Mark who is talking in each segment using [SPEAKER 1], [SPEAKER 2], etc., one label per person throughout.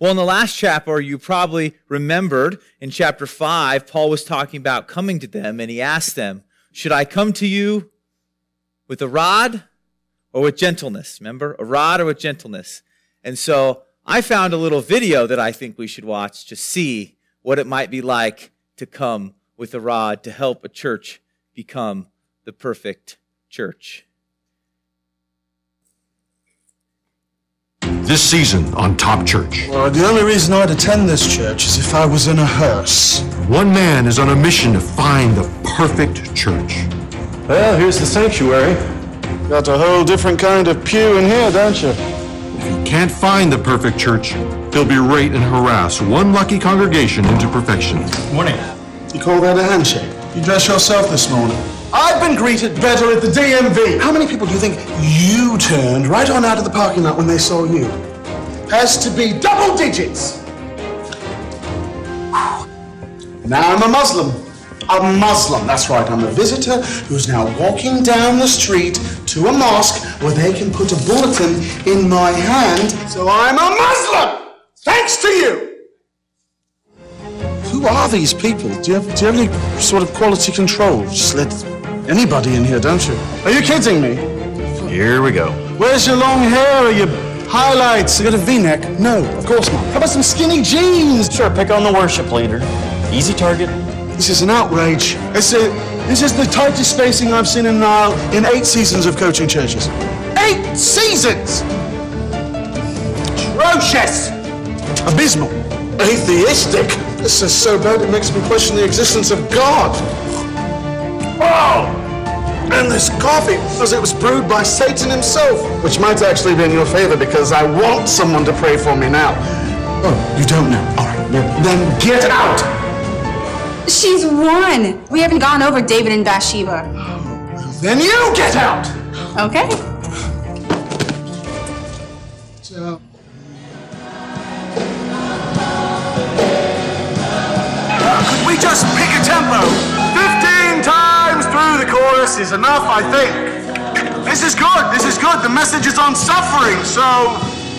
[SPEAKER 1] Well, in the last chapter, you probably remembered in chapter 5, Paul was talking about coming to them, and he asked them, Should I come to you with a rod or with gentleness? Remember? A rod or with gentleness. And so I found a little video that I think we should watch to see what it might be like to come with a rod to help a church become the perfect church.
[SPEAKER 2] This season on Top Church.
[SPEAKER 3] Well, the only reason I'd attend this church is if I was in a hearse.
[SPEAKER 2] One man is on a mission to find the perfect church.
[SPEAKER 4] Well, here's the sanctuary.
[SPEAKER 3] Got a whole different kind of pew in here, don't you?
[SPEAKER 2] If he can't find the perfect church, he'll berate and harass one lucky congregation into perfection.
[SPEAKER 4] Morning.
[SPEAKER 3] You call that a handshake? You dress yourself this morning. I've been greeted better at the DMV. How many people do you think you turned right on out of the parking lot when they saw you? Has to be double digits. Now I'm a Muslim. A Muslim, that's right. I'm a visitor who's now walking down the street to a mosque where they can put a bulletin in my hand. So I'm a Muslim! Thanks to you! Who are these people? Do you have, do you have any sort of quality control? Just let anybody in here, don't you? Are you kidding me?
[SPEAKER 4] Here we go.
[SPEAKER 3] Where's your long hair or your highlights? You got a V-neck? No, of course not. How about some skinny jeans?
[SPEAKER 4] Sure, pick on the worship leader. Easy target.
[SPEAKER 3] This is an outrage. It's a, this is the tightest spacing I've seen in an aisle in eight seasons of coaching churches. Eight seasons! Atrocious! Abysmal. Atheistic. This is so bad it makes me question the existence of God. Oh! And this coffee, as it was brewed by Satan himself, which might actually be in your favor because I want someone to pray for me now. Oh, you don't know? All right, well, then get out!
[SPEAKER 5] She's won. We haven't gone over David and Bathsheba.
[SPEAKER 3] Then you get out!
[SPEAKER 5] Okay.
[SPEAKER 3] So, could we just pick a tempo? Chorus is enough, I think. This is good. This is good. The message is on suffering, so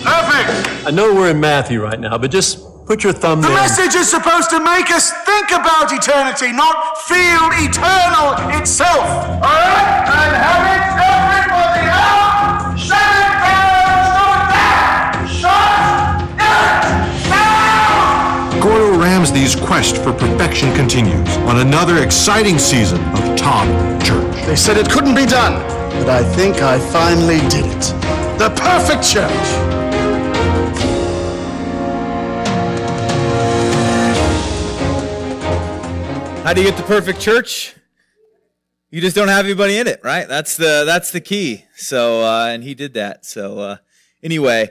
[SPEAKER 3] perfect.
[SPEAKER 4] I know we're in Matthew right now, but just put your thumb
[SPEAKER 3] The
[SPEAKER 4] there.
[SPEAKER 3] message is supposed to make us think about eternity, not feel eternal itself. All right? And having everybody
[SPEAKER 2] Ramsay's quest for perfection continues on another exciting season of Top Church.
[SPEAKER 3] They said it couldn't be done, but I think I finally did it. The perfect church.
[SPEAKER 1] How do you get the perfect church? You just don't have anybody in it, right? That's the that's the key. So uh, and he did that. So uh, anyway,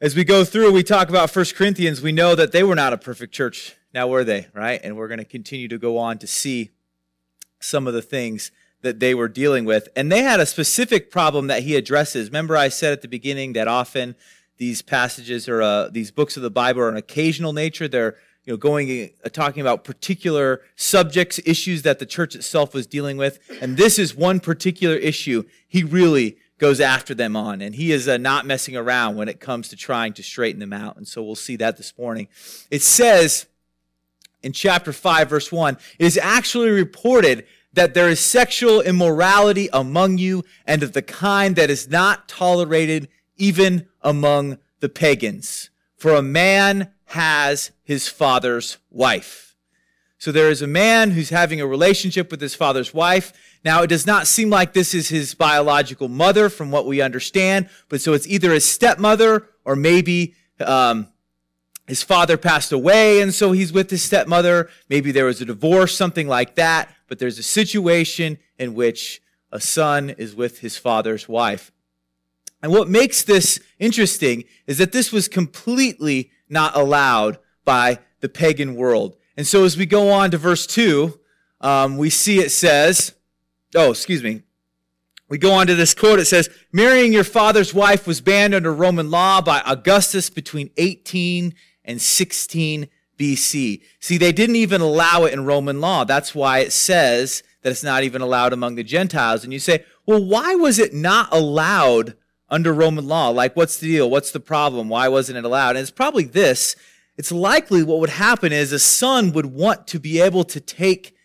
[SPEAKER 1] as we go through, we talk about First Corinthians. We know that they were not a perfect church. Now were they, right? And we're going to continue to go on to see some of the things that they were dealing with. And they had a specific problem that he addresses. Remember, I said at the beginning that often these passages or uh, these books of the Bible are an occasional nature. They're you know going uh, talking about particular subjects, issues that the church itself was dealing with. And this is one particular issue he really goes after them on. And he is uh, not messing around when it comes to trying to straighten them out. And so we'll see that this morning. It says in chapter 5, verse 1, it is actually reported that there is sexual immorality among you and of the kind that is not tolerated even among the pagans. For a man has his father's wife. So there is a man who's having a relationship with his father's wife. Now, it does not seem like this is his biological mother from what we understand, but so it's either his stepmother or maybe um, his father passed away and so he's with his stepmother. Maybe there was a divorce, something like that. But there's a situation in which a son is with his father's wife. And what makes this interesting is that this was completely not allowed by the pagan world. And so as we go on to verse 2, um, we see it says, oh, excuse me. We go on to this quote. It says, marrying your father's wife was banned under Roman law by Augustus between 18 and 16 BC. See, they didn't even allow it in Roman law. That's why it says that it's not even allowed among the Gentiles. And you say, well, why was it not allowed under Roman law. Like, what's the deal? What's the problem? Why wasn't it allowed? And it's probably this. It's likely what would happen is a son would want to be able to take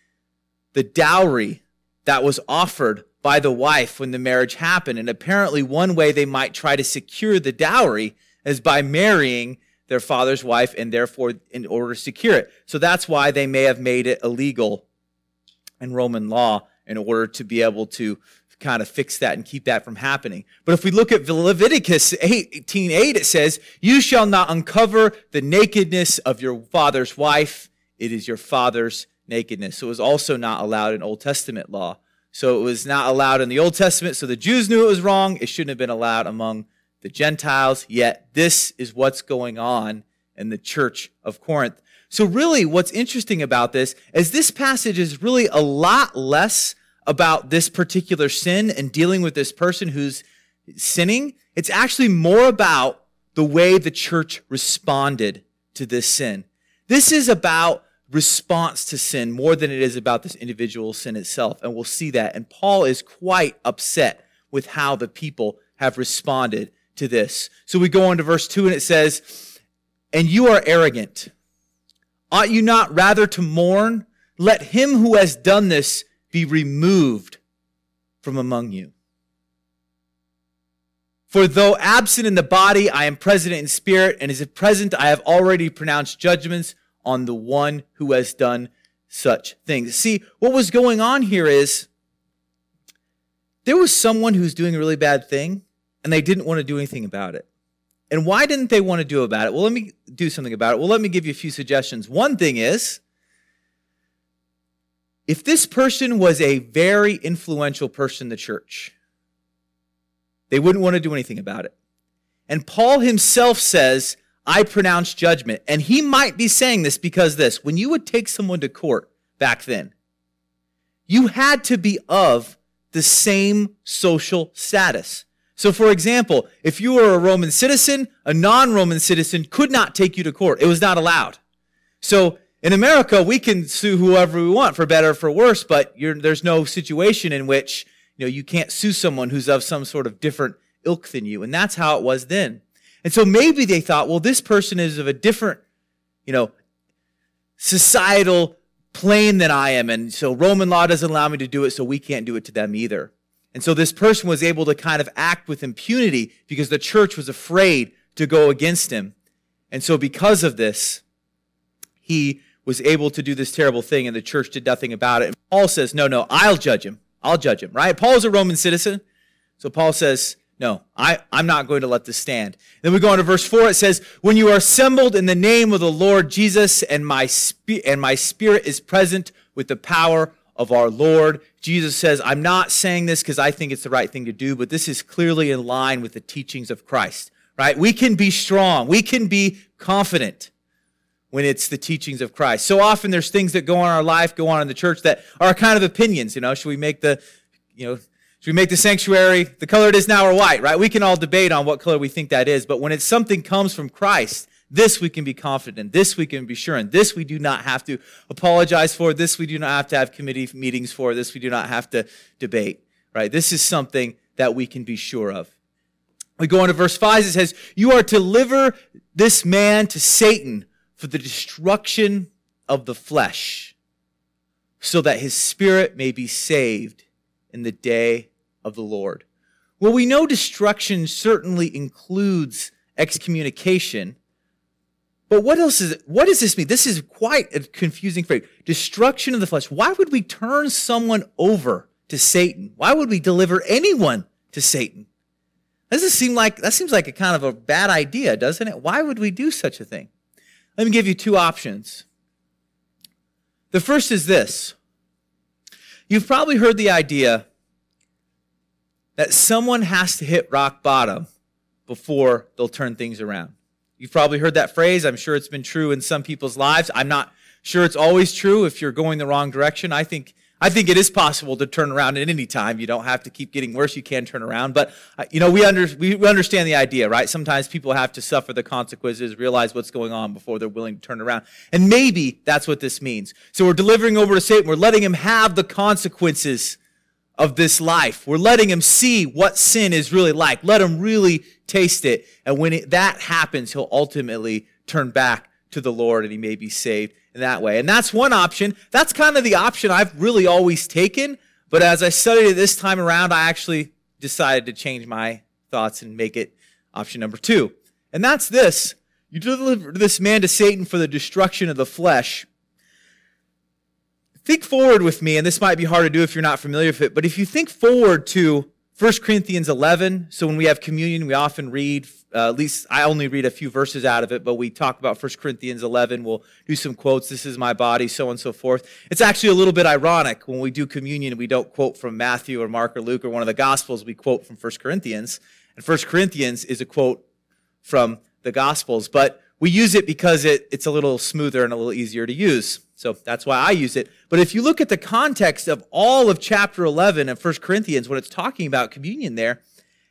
[SPEAKER 1] the dowry that was offered by the wife when the marriage happened. And apparently, one way they might try to secure the dowry is by marrying their father's wife and therefore in order to secure it. So that's why they may have made it illegal in Roman law in order to be able to kind of fix that and keep that from happening. But if we look at Leviticus 18 8, it says, You shall not uncover the nakedness of your father's wife. It is your father's nakedness. So it was also not allowed in Old Testament law. So it was not allowed in the Old Testament. So the Jews knew it was wrong. It shouldn't have been allowed among the Gentiles. Yet this is what's going on in the church of Corinth. So really what's interesting about this is this passage is really a lot less about this particular sin and dealing with this person who's sinning. It's actually more about the way the church responded to this sin. This is about response to sin more than it is about this individual sin itself. And we'll see that. And Paul is quite upset with how the people have responded to this. So we go on to verse 2 and it says, And you are arrogant. Ought you not rather to mourn? Let him who has done this be removed from among you. For though absent in the body, I am present in spirit, and as present, I have already pronounced judgments on the one who has done such things. See, what was going on here is there was someone who's doing a really bad thing, and they didn't want to do anything about it. And why didn't they want to do about it? Well, let me do something about it. Well, let me give you a few suggestions. One thing is, if this person was a very influential person in the church, they wouldn't want to do anything about it. And Paul himself says, I pronounce judgment. And he might be saying this because this when you would take someone to court back then, you had to be of the same social status. So, for example, if you were a Roman citizen, a non Roman citizen could not take you to court. It was not allowed. So, in America, we can sue whoever we want for better or for worse, but there's no situation in which you know you can't sue someone who's of some sort of different ilk than you, and that's how it was then. And so maybe they thought, well, this person is of a different, you know, societal plane than I am, and so Roman law doesn't allow me to do it, so we can't do it to them either. And so this person was able to kind of act with impunity because the church was afraid to go against him. And so because of this, he was able to do this terrible thing and the church did nothing about it. And Paul says, no, no, I'll judge him. I'll judge him, right? Paul's a Roman citizen. So Paul says, no, I, I'm not going to let this stand. Then we go on to verse 4. It says, When you are assembled in the name of the Lord Jesus, and my, spe- and my spirit is present with the power of our Lord. Jesus says, I'm not saying this because I think it's the right thing to do, but this is clearly in line with the teachings of Christ, right? We can be strong. We can be confident when it's the teachings of Christ. So often there's things that go on in our life, go on in the church that are kind of opinions. You know, should we make the, you know, should we make the sanctuary the color it is now or white, right? We can all debate on what color we think that is, but when it's something comes from Christ, this we can be confident in. This we can be sure in. This we do not have to apologize for. This we do not have to have committee meetings for. This we do not have to debate, right? This is something that we can be sure of. We go on to verse 5. It says, You are to deliver this man to Satan for the destruction of the flesh, so that his spirit may be saved in the day of the Lord. Well, we know destruction certainly includes excommunication. But what else is it? What does this mean? This is quite a confusing phrase. Destruction of the flesh. Why would we turn someone over to Satan? Why would we deliver anyone to Satan? Doesn't seem like that seems like a kind of a bad idea, doesn't it? Why would we do such a thing? Let me give you two options. The first is this. You've probably heard the idea that someone has to hit rock bottom before they'll turn things around. You've probably heard that phrase. I'm sure it's been true in some people's lives. I'm not sure it's always true if you're going the wrong direction. I think I think it is possible to turn around at any time. You don't have to keep getting worse. You can turn around. But, uh, you know, we, under, we understand the idea, right? Sometimes people have to suffer the consequences, realize what's going on before they're willing to turn around. And maybe that's what this means. So we're delivering over to Satan. We're letting him have the consequences of this life. We're letting him see what sin is really like. Let him really taste it. And when it, that happens, he'll ultimately turn back to the Lord and he may be saved in that way. And that's one option. That's kind of the option I've really always taken. But as I studied it this time around, I actually decided to change my thoughts and make it option number two. And that's this. You deliver this man to Satan for the destruction of the flesh think forward with me, and this might be hard to do if you're not familiar with it, but if you think forward to 1 Corinthians 11, so when we have communion, we often read, uh, at least I only read a few verses out of it, but we talk about 1 Corinthians 11. We'll do some quotes. This is my body, so on and so forth. It's actually a little bit ironic when we do communion, we don't quote from Matthew or Mark or Luke or one of the Gospels, we quote from 1 Corinthians. And 1 Corinthians is a quote from the Gospels, but we use it because it, it's a little smoother and a little easier to use. So that's why I use it. But if you look at the context of all of chapter 11 of 1 Corinthians, when it's talking about communion there,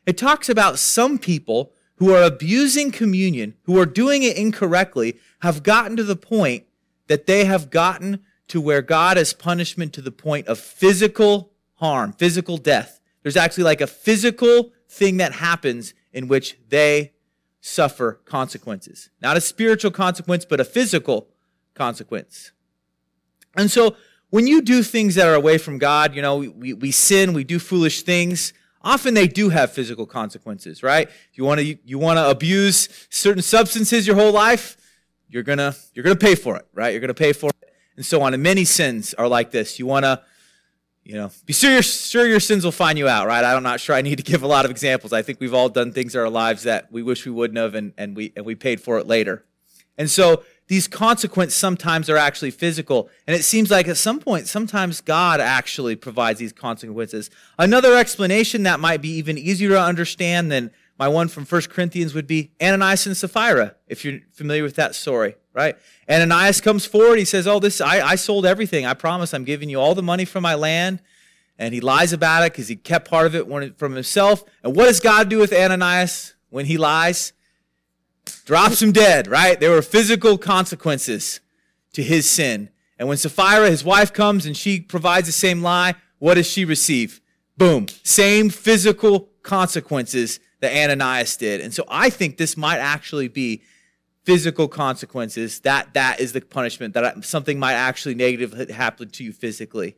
[SPEAKER 1] it talks about some people who are abusing communion, who are doing it incorrectly, have gotten to the point that they have gotten to where God has punishment to the point of physical harm, physical death. There's actually like a physical thing that happens in which they suffer consequences. Not a spiritual consequence, but a physical consequence. And so when you do things that are away from God, you know, we, we sin, we do foolish things. Often they do have physical consequences, right? If you want to you want to abuse certain substances your whole life, you're gonna you're gonna pay for it, right? You're gonna pay for it, and so on. And many sins are like this. You want to, you know, be sure your sure your sins will find you out, right? I'm not sure I need to give a lot of examples. I think we've all done things in our lives that we wish we wouldn't have, and, and we and we paid for it later. And so these consequences sometimes are actually physical. And it seems like at some point, sometimes God actually provides these consequences. Another explanation that might be even easier to understand than my one from 1 Corinthians would be Ananias and Sapphira, if you're familiar with that story, right? Ananias comes forward. He says, Oh, this, I, I sold everything. I promise I'm giving you all the money from my land. And he lies about it because he kept part of it from himself. And what does God do with Ananias when he lies? drops him dead, right? There were physical consequences to his sin. And when Sapphira, his wife, comes and she provides the same lie, what does she receive? Boom. Same physical consequences that Ananias did. And so I think this might actually be physical consequences. That that is the punishment that something might actually negative happen to you physically.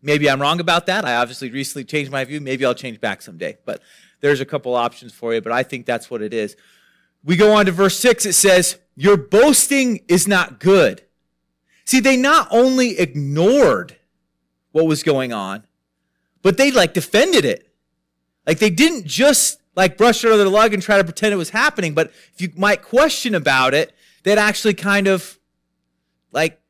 [SPEAKER 1] Maybe I'm wrong about that. I obviously recently changed my view. Maybe I'll change back someday. But there's a couple options for you, but I think that's what it is. We go on to verse 6, it says, Your boasting is not good. See, they not only ignored what was going on, but they like defended it. Like they didn't just like brush it under the rug and try to pretend it was happening, but if you might question about it, they'd actually kind of like,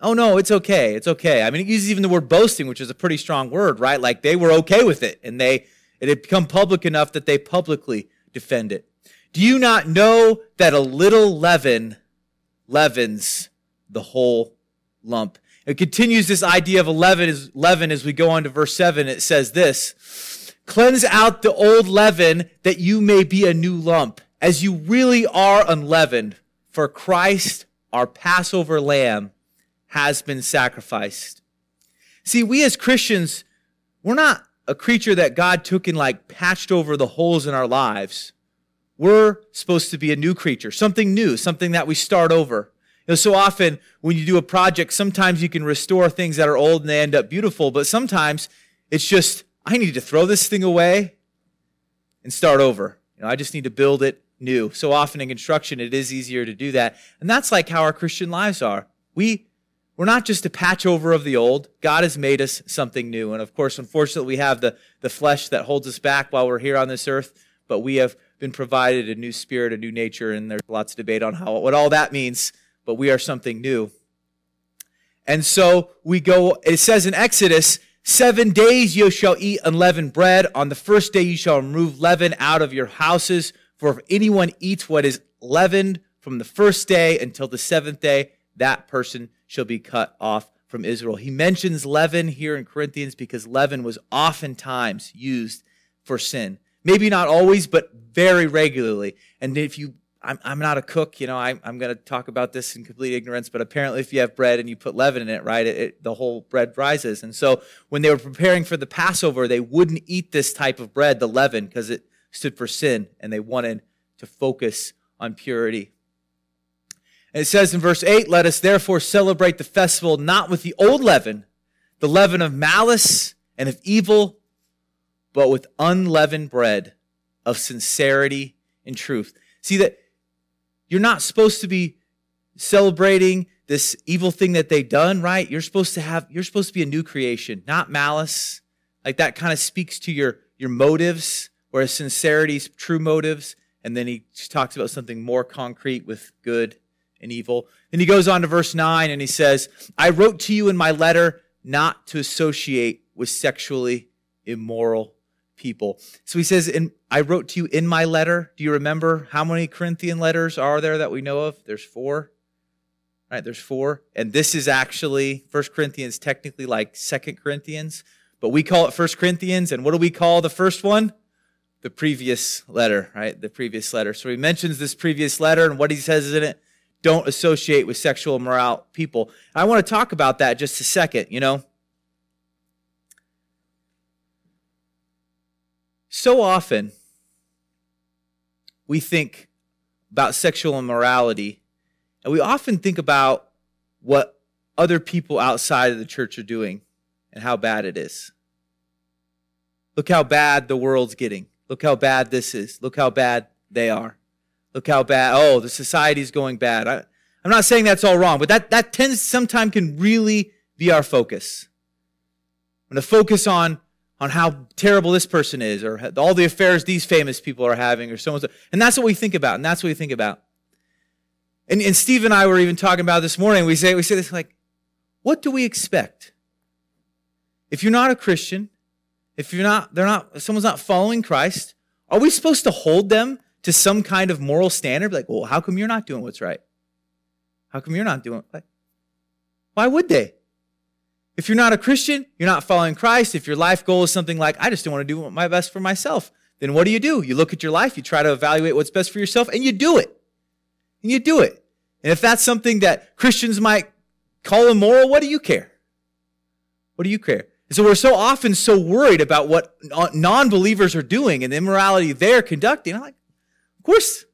[SPEAKER 1] oh no, it's okay, it's okay. I mean, it uses even the word boasting, which is a pretty strong word, right? Like they were okay with it, and they it had become public enough that they publicly defend it. Do you not know that a little leaven leavens the whole lump? It continues this idea of a leaven as, leaven as we go on to verse 7. It says this Cleanse out the old leaven that you may be a new lump, as you really are unleavened. For Christ, our Passover lamb, has been sacrificed. See, we as Christians, we're not a creature that God took and like patched over the holes in our lives. We're supposed to be a new creature, something new, something that we start over. You know, so often when you do a project, sometimes you can restore things that are old and they end up beautiful, but sometimes it's just, I need to throw this thing away and start over. You know, I just need to build it new. So often in construction, it is easier to do that. And that's like how our Christian lives are. We, we're not just a patch over of the old. God has made us something new. And of course, unfortunately, we have the, the flesh that holds us back while we're here on this earth, but we have been provided a new spirit, a new nature, and there's lots of debate on how what all that means, but we are something new. And so we go, it says in Exodus, seven days you shall eat unleavened bread. On the first day you shall remove leaven out of your houses. For if anyone eats what is leavened from the first day until the seventh day, that person shall be cut off from Israel. He mentions leaven here in Corinthians because leaven was oftentimes used for sin. Maybe not always, but very regularly. And if you, I'm, I'm not a cook, you know, I, I'm going to talk about this in complete ignorance, but apparently if you have bread and you put leaven in it, right, it, it, the whole bread rises. And so when they were preparing for the Passover, they wouldn't eat this type of bread, the leaven, because it stood for sin, and they wanted to focus on purity. And it says in verse 8, let us therefore celebrate the festival not with the old leaven, the leaven of malice and of evil, but with unleavened bread of sincerity and truth. See that you're not supposed to be celebrating this evil thing that they've done, right? You're supposed to have, you're supposed to be a new creation, not malice. Like that kind of speaks to your, your motives, whereas sincerity is true motives. And then he talks about something more concrete with good and evil. And he goes on to verse 9 and he says, I wrote to you in my letter not to associate with sexually immoral people. So he says, in, I wrote to you in my letter. Do you remember how many Corinthian letters are there that we know of? There's four. Right, there's four. And this is actually First Corinthians, technically like Second Corinthians, but we call it First Corinthians. And what do we call the first one? The previous letter, right? The previous letter. So he mentions this previous letter and what he says in it don't associate with sexual immoral people. I want to talk about that just a second, you know. So often, we think about sexual immorality, and we often think about what other people outside of the church are doing and how bad it is. Look how bad the world's getting. Look how bad this is. Look how bad they are. Look how bad. Oh, the society's going bad. I, I'm not saying that's all wrong, but that, that tends sometimes can really be our focus. I'm going to focus on on how terrible this person is or all the affairs these famous people are having or so on. And that's what we think about. And that's what we think about. And, and Steve and I were even talking about this morning. We say, we say this like, what do we expect? If you're not a Christian, if you're not, they're not, someone's not following Christ, are we supposed to hold them to some kind of moral standard? Like, well, how come you're not doing what's right? How come you're not doing like, why would they? If you're not a Christian, you're not following Christ, if your life goal is something like, I just don't want to do my best for myself, then what do you do? You look at your life, you try to evaluate what's best for yourself, and you do it. And you do it. And if that's something that Christians might call immoral, what do you care? What do you care? And so we're so often so worried about what non believers are doing and the immorality they're conducting. I'm like, of course.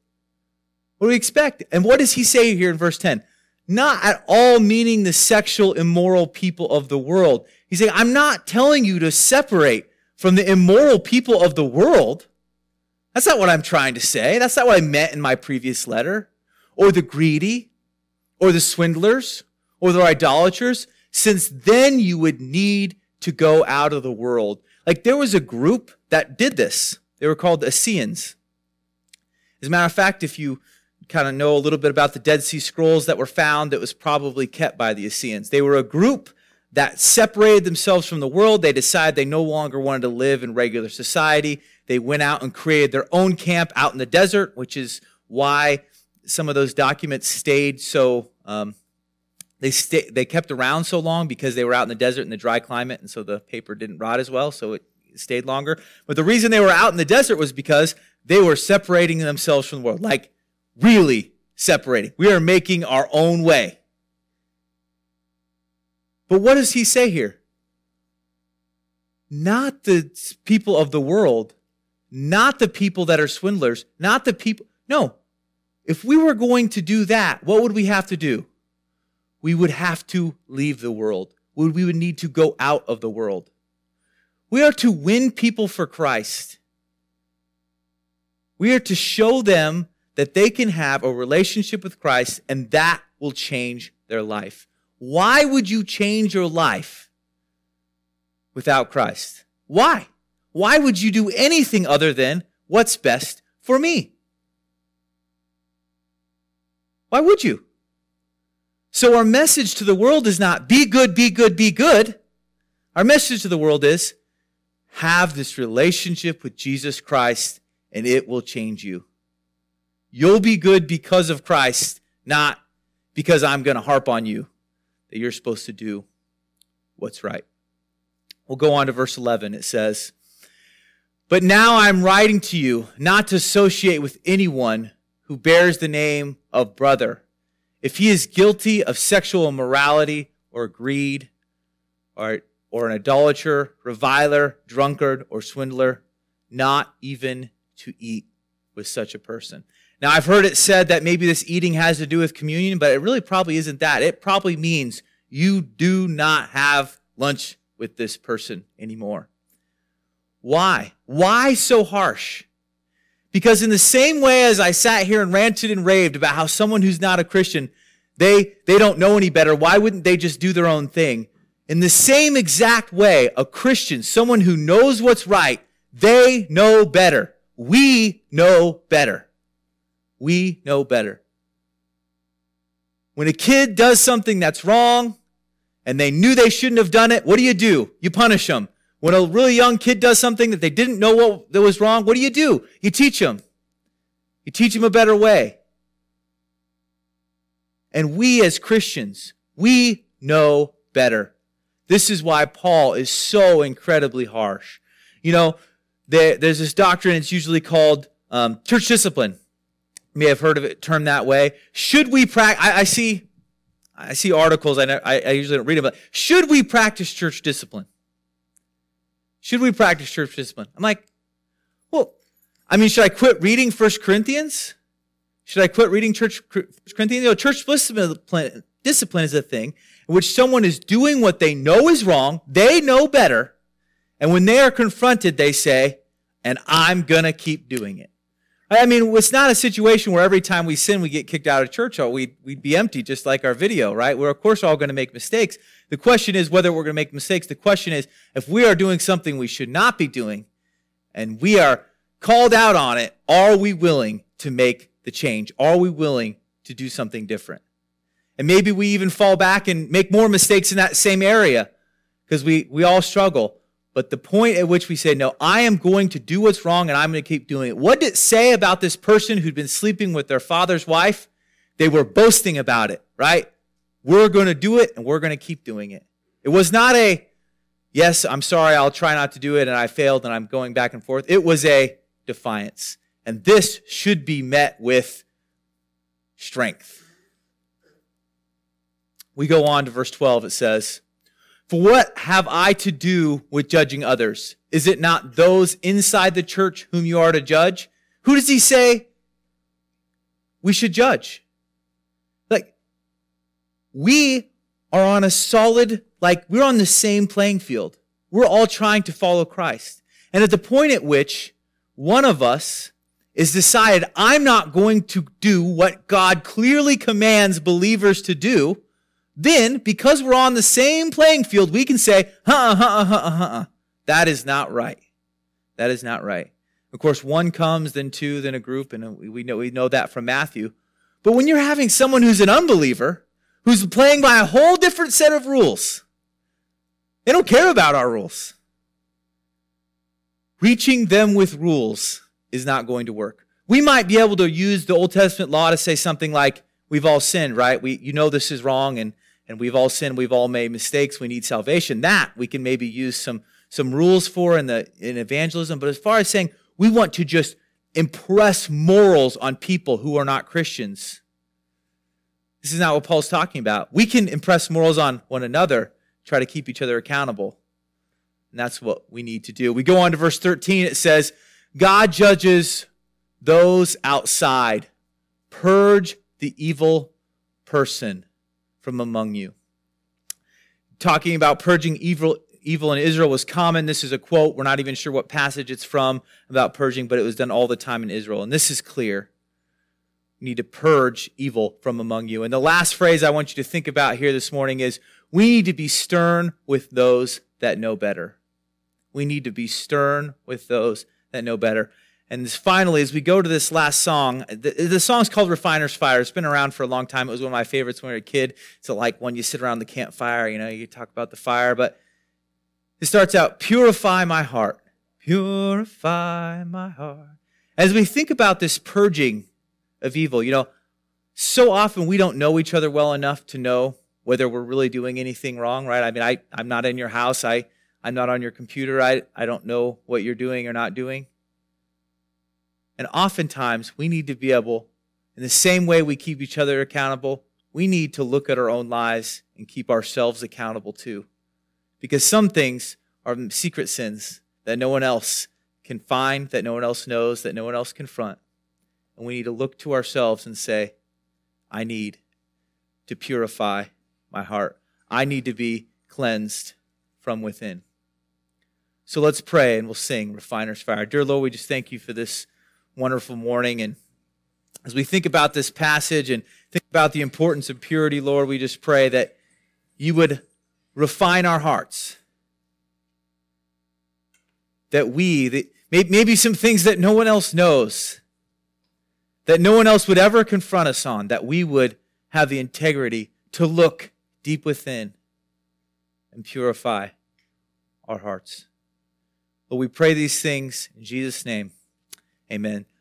[SPEAKER 1] What do we expect? And what does he say here in verse 10? Not at all meaning the sexual immoral people of the world. He's saying, I'm not telling you to separate from the immoral people of the world. That's not what I'm trying to say. That's not what I meant in my previous letter. Or the greedy, or the swindlers, or the idolaters, since then you would need to go out of the world. Like there was a group that did this. They were called the Essenes. As a matter of fact, if you kind of know a little bit about the Dead Sea Scrolls that were found that was probably kept by the Essenes. They were a group that separated themselves from the world. They decided they no longer wanted to live in regular society. They went out and created their own camp out in the desert, which is why some of those documents stayed so um, they stay, they kept around so long because they were out in the desert in the dry climate, and so the paper didn't rot as well, so it stayed longer. But the reason they were out in the desert was because they were separating themselves from the world. Like really separating. We are making our own way. But what does he say here? Not the people of the world, not the people that are swindlers, not the people. No. If we were going to do that, what would we have to do? We would have to leave the world. We would need to go out of the world. We are to win people for Christ. We are to show them that they can have a relationship with Christ and that will change their life. Why would you change your life without Christ? Why? Why would you do anything other than what's best for me? Why would you? So, our message to the world is not be good, be good, be good. Our message to the world is have this relationship with Jesus Christ and it will change you. You'll be good because of Christ, not because I'm going to harp on you that you're supposed to do what's right. We'll go on to verse 11. It says, But now I'm writing to you not to associate with anyone who bears the name of brother, if he is guilty of sexual immorality or greed or, or an idolater, reviler, drunkard, or swindler, not even to eat with such a person. Now, I've heard it said that maybe this eating has to do with communion, but it really probably isn't that. It probably means you do not have lunch with this person anymore. Why? Why so harsh? Because in the same way as I sat here and ranted and raved about how someone who's not a Christian, they, they don't know any better, why wouldn't they just do their own thing? In the same exact way, a Christian, someone who knows what's right, they know better. We know better. We know better. When a kid does something that's wrong and they knew they shouldn't have done it, what do you do? You punish them. When a really young kid does something that they didn't know what that was wrong, what do you do? You teach them. You teach them a better way. And we as Christians, we know better. This is why Paul is so incredibly harsh. You know, there, there's this doctrine, it's usually called um, church discipline. May have heard of it termed that way. Should we practice? I, I, see, I see articles. I, I, I usually don't read them, but should we practice church discipline? Should we practice church discipline? I'm like, well, I mean, should I quit reading First Corinthians? Should I quit reading church Corinthians? You know, church discipline, discipline is a thing in which someone is doing what they know is wrong. They know better. And when they are confronted, they say, and I'm going to keep doing it. I mean, it's not a situation where every time we sin, we get kicked out of church. Or we'd, we'd be empty, just like our video, right? We're, of course, all going to make mistakes. The question is whether we're going to make mistakes. The question is if we are doing something we should not be doing and we are called out on it, are we willing to make the change? Are we willing to do something different? And maybe we even fall back and make more mistakes in that same area because we, we all struggle. But the point at which we say, no, I am going to do what's wrong and I'm going to keep doing it. What did it say about this person who'd been sleeping with their father's wife? They were boasting about it, right? We're going to do it and we're going to keep doing it. It was not a, yes, I'm sorry, I'll try not to do it and I failed and I'm going back and forth. It was a defiance. And this should be met with strength. We go on to verse 12. It says, for what have I to do with judging others? Is it not those inside the church whom you are to judge? Who does he say we should judge? Like, we are on a solid, like, we're on the same playing field. We're all trying to follow Christ. And at the point at which one of us is decided, I'm not going to do what God clearly commands believers to do, then, because we're on the same playing field, we can say, huh, huh, huh, huh. That is not right. That is not right. Of course, one comes, then two, then a group, and we know, we know that from Matthew. But when you're having someone who's an unbeliever, who's playing by a whole different set of rules, they don't care about our rules. Reaching them with rules is not going to work. We might be able to use the Old Testament law to say something like, we've all sinned, right? We, you know this is wrong, and and we've all sinned, we've all made mistakes, we need salvation. That we can maybe use some, some rules for in, the, in evangelism. But as far as saying we want to just impress morals on people who are not Christians, this is not what Paul's talking about. We can impress morals on one another, try to keep each other accountable. And that's what we need to do. We go on to verse 13. It says, God judges those outside. Purge the evil person from among you. Talking about purging evil, evil in Israel was common. This is a quote. We're not even sure what passage it's from about purging, but it was done all the time in Israel. And this is clear. You need to purge evil from among you. And the last phrase I want you to think about here this morning is we need to be stern with those that know better. We need to be stern with those that know better. And finally, as we go to this last song, the, the song's called Refiner's Fire. It's been around for a long time. It was one of my favorites when I was a kid. It's like when you sit around the campfire, you know, you talk about the fire. But it starts out, Purify my heart. Purify my heart. As we think about this purging of evil, you know, so often we don't know each other well enough to know whether we're really doing anything wrong, right? I mean, I, I'm not in your house. I, I'm not on your computer. I, I don't know what you're doing or not doing. And oftentimes we need to be able In the same way we keep each other accountable, we need to look at our own lives and keep ourselves accountable too. Because some things are secret sins that no one else can find, that no one else knows, that no one else can confront. And we need to look to ourselves and say, I need to purify my heart. I need to be cleansed from within. So let's pray and we'll sing Refiner's Fire. Dear Lord, we just thank you for this wonderful morning. And as we think about this passage and think about the importance of purity, Lord, we just pray that you would refine our hearts. That we, that maybe some things that no one else knows, that no one else would ever confront us on, that we would have the integrity to look deep within and purify our hearts. But we pray these things in Jesus' name. Amen.